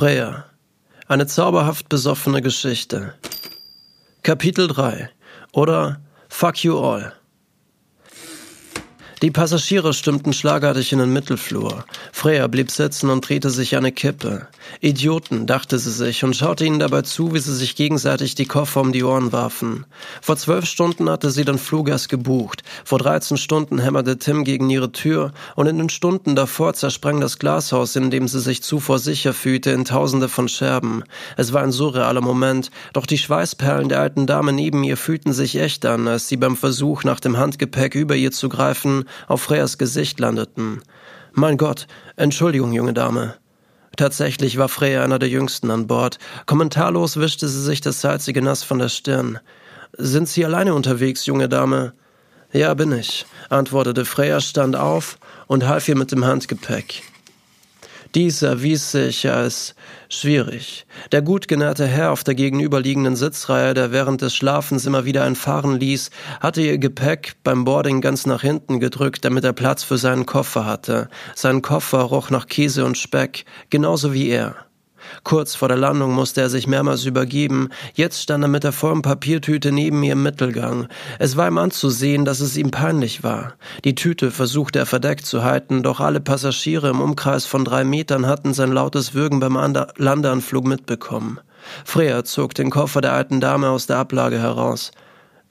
Freya. Eine zauberhaft besoffene Geschichte. Kapitel 3 oder Fuck You All. Die Passagiere stimmten schlagartig in den Mittelflur. Freya blieb sitzen und drehte sich eine Kippe. Idioten, dachte sie sich und schaute ihnen dabei zu, wie sie sich gegenseitig die Koffer um die Ohren warfen. Vor zwölf Stunden hatte sie den Fluggast gebucht. Vor dreizehn Stunden hämmerte Tim gegen ihre Tür und in den Stunden davor zersprang das Glashaus, in dem sie sich zuvor sicher fühlte, in tausende von Scherben. Es war ein surrealer Moment, doch die Schweißperlen der alten Dame neben ihr fühlten sich echt an, als sie beim Versuch, nach dem Handgepäck über ihr zu greifen, auf Freyas Gesicht landeten. Mein Gott, Entschuldigung, junge Dame. Tatsächlich war Freya einer der jüngsten an Bord. Kommentarlos wischte sie sich das salzige Nass von der Stirn. Sind Sie alleine unterwegs, junge Dame? Ja, bin ich, antwortete Freya, stand auf und half ihr mit dem Handgepäck. Dies erwies sich als schwierig. Der gut genährte Herr auf der gegenüberliegenden Sitzreihe, der während des Schlafens immer wieder ein Fahren ließ, hatte ihr Gepäck beim Boarding ganz nach hinten gedrückt, damit er Platz für seinen Koffer hatte. Sein Koffer roch nach Käse und Speck, genauso wie er. Kurz vor der Landung musste er sich mehrmals übergeben. Jetzt stand er mit der vollen Papiertüte neben mir im Mittelgang. Es war ihm anzusehen, dass es ihm peinlich war. Die Tüte versuchte er verdeckt zu halten, doch alle Passagiere im Umkreis von drei Metern hatten sein lautes Würgen beim Landeanflug mitbekommen. Freya zog den Koffer der alten Dame aus der Ablage heraus.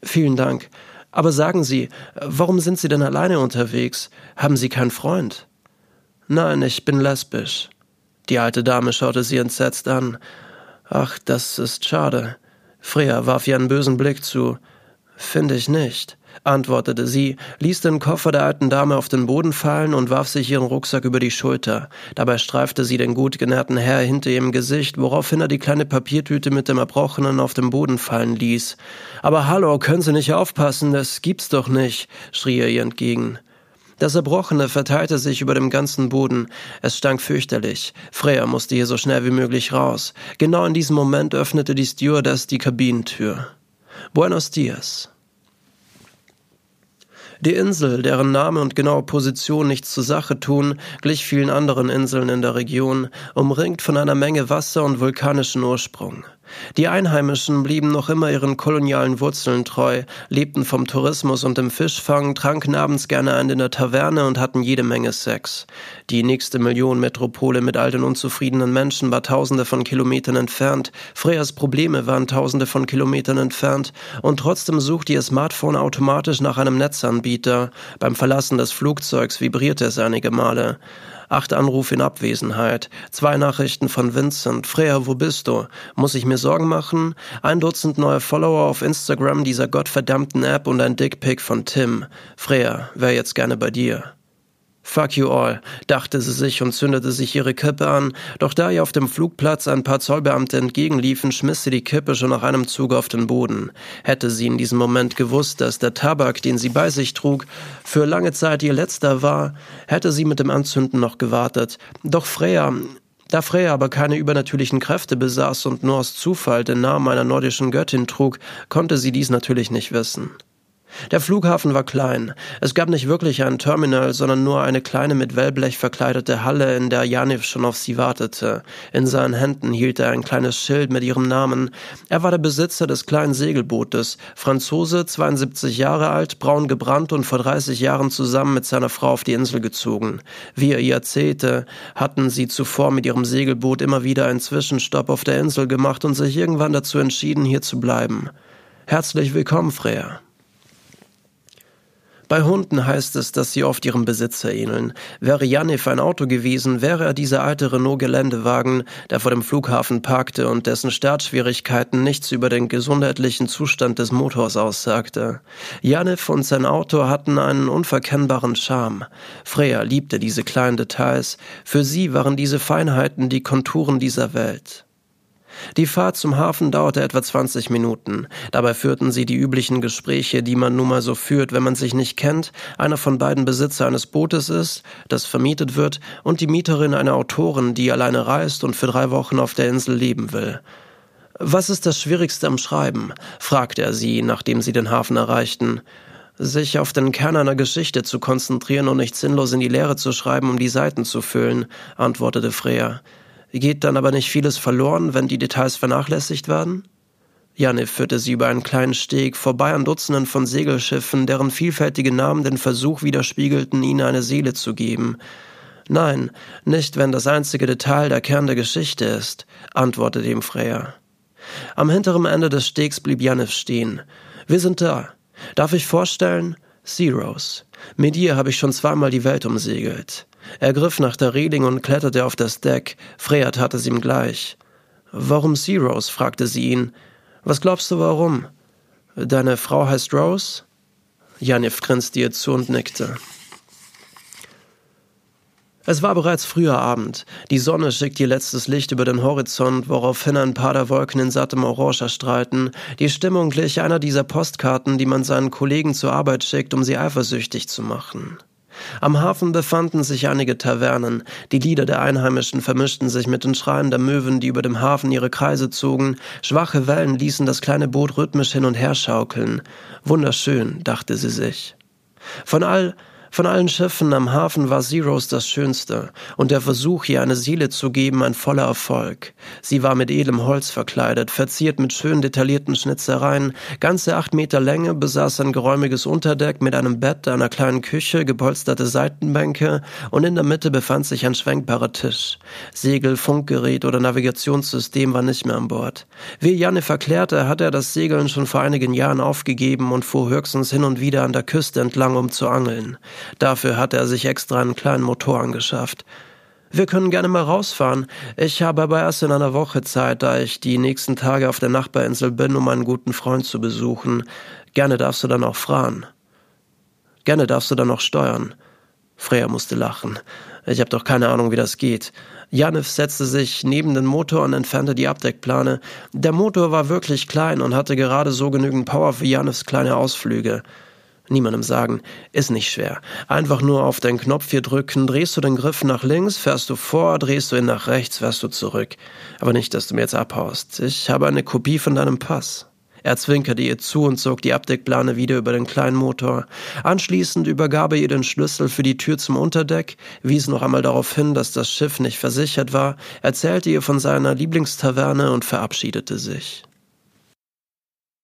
Vielen Dank. Aber sagen Sie, warum sind Sie denn alleine unterwegs? Haben Sie keinen Freund? Nein, ich bin lesbisch. Die alte Dame schaute sie entsetzt an. Ach, das ist schade. Freya warf ihr einen bösen Blick zu. Finde ich nicht, antwortete sie, ließ den Koffer der alten Dame auf den Boden fallen und warf sich ihren Rucksack über die Schulter. Dabei streifte sie den gut genährten Herr hinter ihrem Gesicht, woraufhin er die kleine Papiertüte mit dem Erbrochenen auf den Boden fallen ließ. Aber hallo, können Sie nicht aufpassen, das gibt's doch nicht, schrie er ihr entgegen. Das Erbrochene verteilte sich über dem ganzen Boden. Es stank fürchterlich. Freya musste hier so schnell wie möglich raus. Genau in diesem Moment öffnete die Stewardess die Kabinentür. Buenos dias. Die Insel, deren Name und genaue Position nichts zur Sache tun, glich vielen anderen Inseln in der Region, umringt von einer Menge Wasser und vulkanischen Ursprung. Die Einheimischen blieben noch immer ihren kolonialen Wurzeln treu, lebten vom Tourismus und dem Fischfang, tranken abends gerne ein in der Taverne und hatten jede Menge Sex. Die nächste Millionenmetropole mit all den unzufriedenen Menschen war tausende von Kilometern entfernt, Freyas Probleme waren tausende von Kilometern entfernt und trotzdem suchte ihr Smartphone automatisch nach einem Netzanbieter. Beim Verlassen des Flugzeugs vibrierte es einige Male acht Anrufe in Abwesenheit, zwei Nachrichten von Vincent, Freya, wo bist du? Muss ich mir Sorgen machen? Ein Dutzend neue Follower auf Instagram dieser gottverdammten App und ein Dickpick von Tim. Freya, wär jetzt gerne bei dir. Fuck you all, dachte sie sich und zündete sich ihre Kippe an, doch da ihr auf dem Flugplatz ein paar Zollbeamte entgegenliefen, schmiss sie die Kippe schon nach einem Zug auf den Boden. Hätte sie in diesem Moment gewusst, dass der Tabak, den sie bei sich trug, für lange Zeit ihr letzter war, hätte sie mit dem Anzünden noch gewartet. Doch Freya, da Freya aber keine übernatürlichen Kräfte besaß und nur aus Zufall den Namen einer nordischen Göttin trug, konnte sie dies natürlich nicht wissen. Der Flughafen war klein. Es gab nicht wirklich ein Terminal, sondern nur eine kleine mit Wellblech verkleidete Halle, in der Janif schon auf sie wartete. In seinen Händen hielt er ein kleines Schild mit ihrem Namen. Er war der Besitzer des kleinen Segelbootes, Franzose, 72 Jahre alt, braun gebrannt und vor 30 Jahren zusammen mit seiner Frau auf die Insel gezogen. Wie er ihr erzählte, hatten sie zuvor mit ihrem Segelboot immer wieder einen Zwischenstopp auf der Insel gemacht und sich irgendwann dazu entschieden, hier zu bleiben. Herzlich willkommen, Freya. Bei Hunden heißt es, dass sie oft ihrem Besitzer ähneln. Wäre Janif ein Auto gewesen, wäre er dieser alte Renault-Geländewagen, der vor dem Flughafen parkte und dessen Startschwierigkeiten nichts über den gesundheitlichen Zustand des Motors aussagte. Janif und sein Auto hatten einen unverkennbaren Charme. Freya liebte diese kleinen Details. Für sie waren diese Feinheiten die Konturen dieser Welt. Die Fahrt zum Hafen dauerte etwa 20 Minuten. Dabei führten sie die üblichen Gespräche, die man nun mal so führt, wenn man sich nicht kennt, einer von beiden Besitzer eines Bootes ist, das vermietet wird, und die Mieterin einer Autorin, die alleine reist und für drei Wochen auf der Insel leben will. Was ist das Schwierigste am Schreiben? fragte er sie, nachdem sie den Hafen erreichten. Sich auf den Kern einer Geschichte zu konzentrieren und nicht sinnlos in die Leere zu schreiben, um die Seiten zu füllen, antwortete Freya. Geht dann aber nicht vieles verloren, wenn die Details vernachlässigt werden? Janif führte sie über einen kleinen Steg vorbei an Dutzenden von Segelschiffen, deren vielfältige Namen den Versuch widerspiegelten, ihnen eine Seele zu geben. Nein, nicht wenn das einzige Detail der Kern der Geschichte ist, antwortete ihm Freya. Am hinteren Ende des Stegs blieb Janif stehen. Wir sind da. Darf ich vorstellen? Zeros. Mit ihr habe ich schon zweimal die Welt umsegelt. Er griff nach der Reling und kletterte auf das Deck. Freya tat es ihm gleich. Warum Zeros? fragte sie ihn. Was glaubst du warum? Deine Frau heißt Rose? Janif grinste ihr zu und nickte. Es war bereits früher Abend. Die Sonne schickt ihr letztes Licht über den Horizont, woraufhin ein paar der Wolken in sattem Orange erstrahlten. Die Stimmung glich einer dieser Postkarten, die man seinen Kollegen zur Arbeit schickt, um sie eifersüchtig zu machen. Am Hafen befanden sich einige Tavernen. Die Lieder der Einheimischen vermischten sich mit den Schreien der Möwen, die über dem Hafen ihre Kreise zogen. Schwache Wellen ließen das kleine Boot rhythmisch hin und her schaukeln. Wunderschön, dachte sie sich. Von all von allen Schiffen am Hafen war Zeros das schönste und der Versuch, ihr eine Seele zu geben, ein voller Erfolg. Sie war mit edlem Holz verkleidet, verziert mit schön detaillierten Schnitzereien, ganze acht Meter Länge, besaß ein geräumiges Unterdeck mit einem Bett, einer kleinen Küche, gepolsterte Seitenbänke und in der Mitte befand sich ein schwenkbarer Tisch. Segel, Funkgerät oder Navigationssystem war nicht mehr an Bord. Wie Janne verklärte, hatte er das Segeln schon vor einigen Jahren aufgegeben und fuhr höchstens hin und wieder an der Küste entlang, um zu angeln. Dafür hat er sich extra einen kleinen Motor angeschafft. Wir können gerne mal rausfahren. Ich habe aber erst in einer Woche Zeit, da ich die nächsten Tage auf der Nachbarinsel bin, um einen guten Freund zu besuchen. Gerne darfst du dann auch fahren. Gerne darfst du dann auch steuern. Freya musste lachen. Ich habe doch keine Ahnung, wie das geht. Janif setzte sich neben den Motor und entfernte die Abdeckplane. Der Motor war wirklich klein und hatte gerade so genügend Power für Janifs kleine Ausflüge niemandem sagen, ist nicht schwer. Einfach nur auf den Knopf hier drücken, drehst du den Griff nach links, fährst du vor, drehst du ihn nach rechts, fährst du zurück. Aber nicht, dass du mir jetzt abhaust. Ich habe eine Kopie von deinem Pass. Er zwinkerte ihr zu und zog die Abdeckplane wieder über den kleinen Motor. Anschließend übergab er ihr den Schlüssel für die Tür zum Unterdeck, wies noch einmal darauf hin, dass das Schiff nicht versichert war, erzählte ihr von seiner Lieblingstaverne und verabschiedete sich.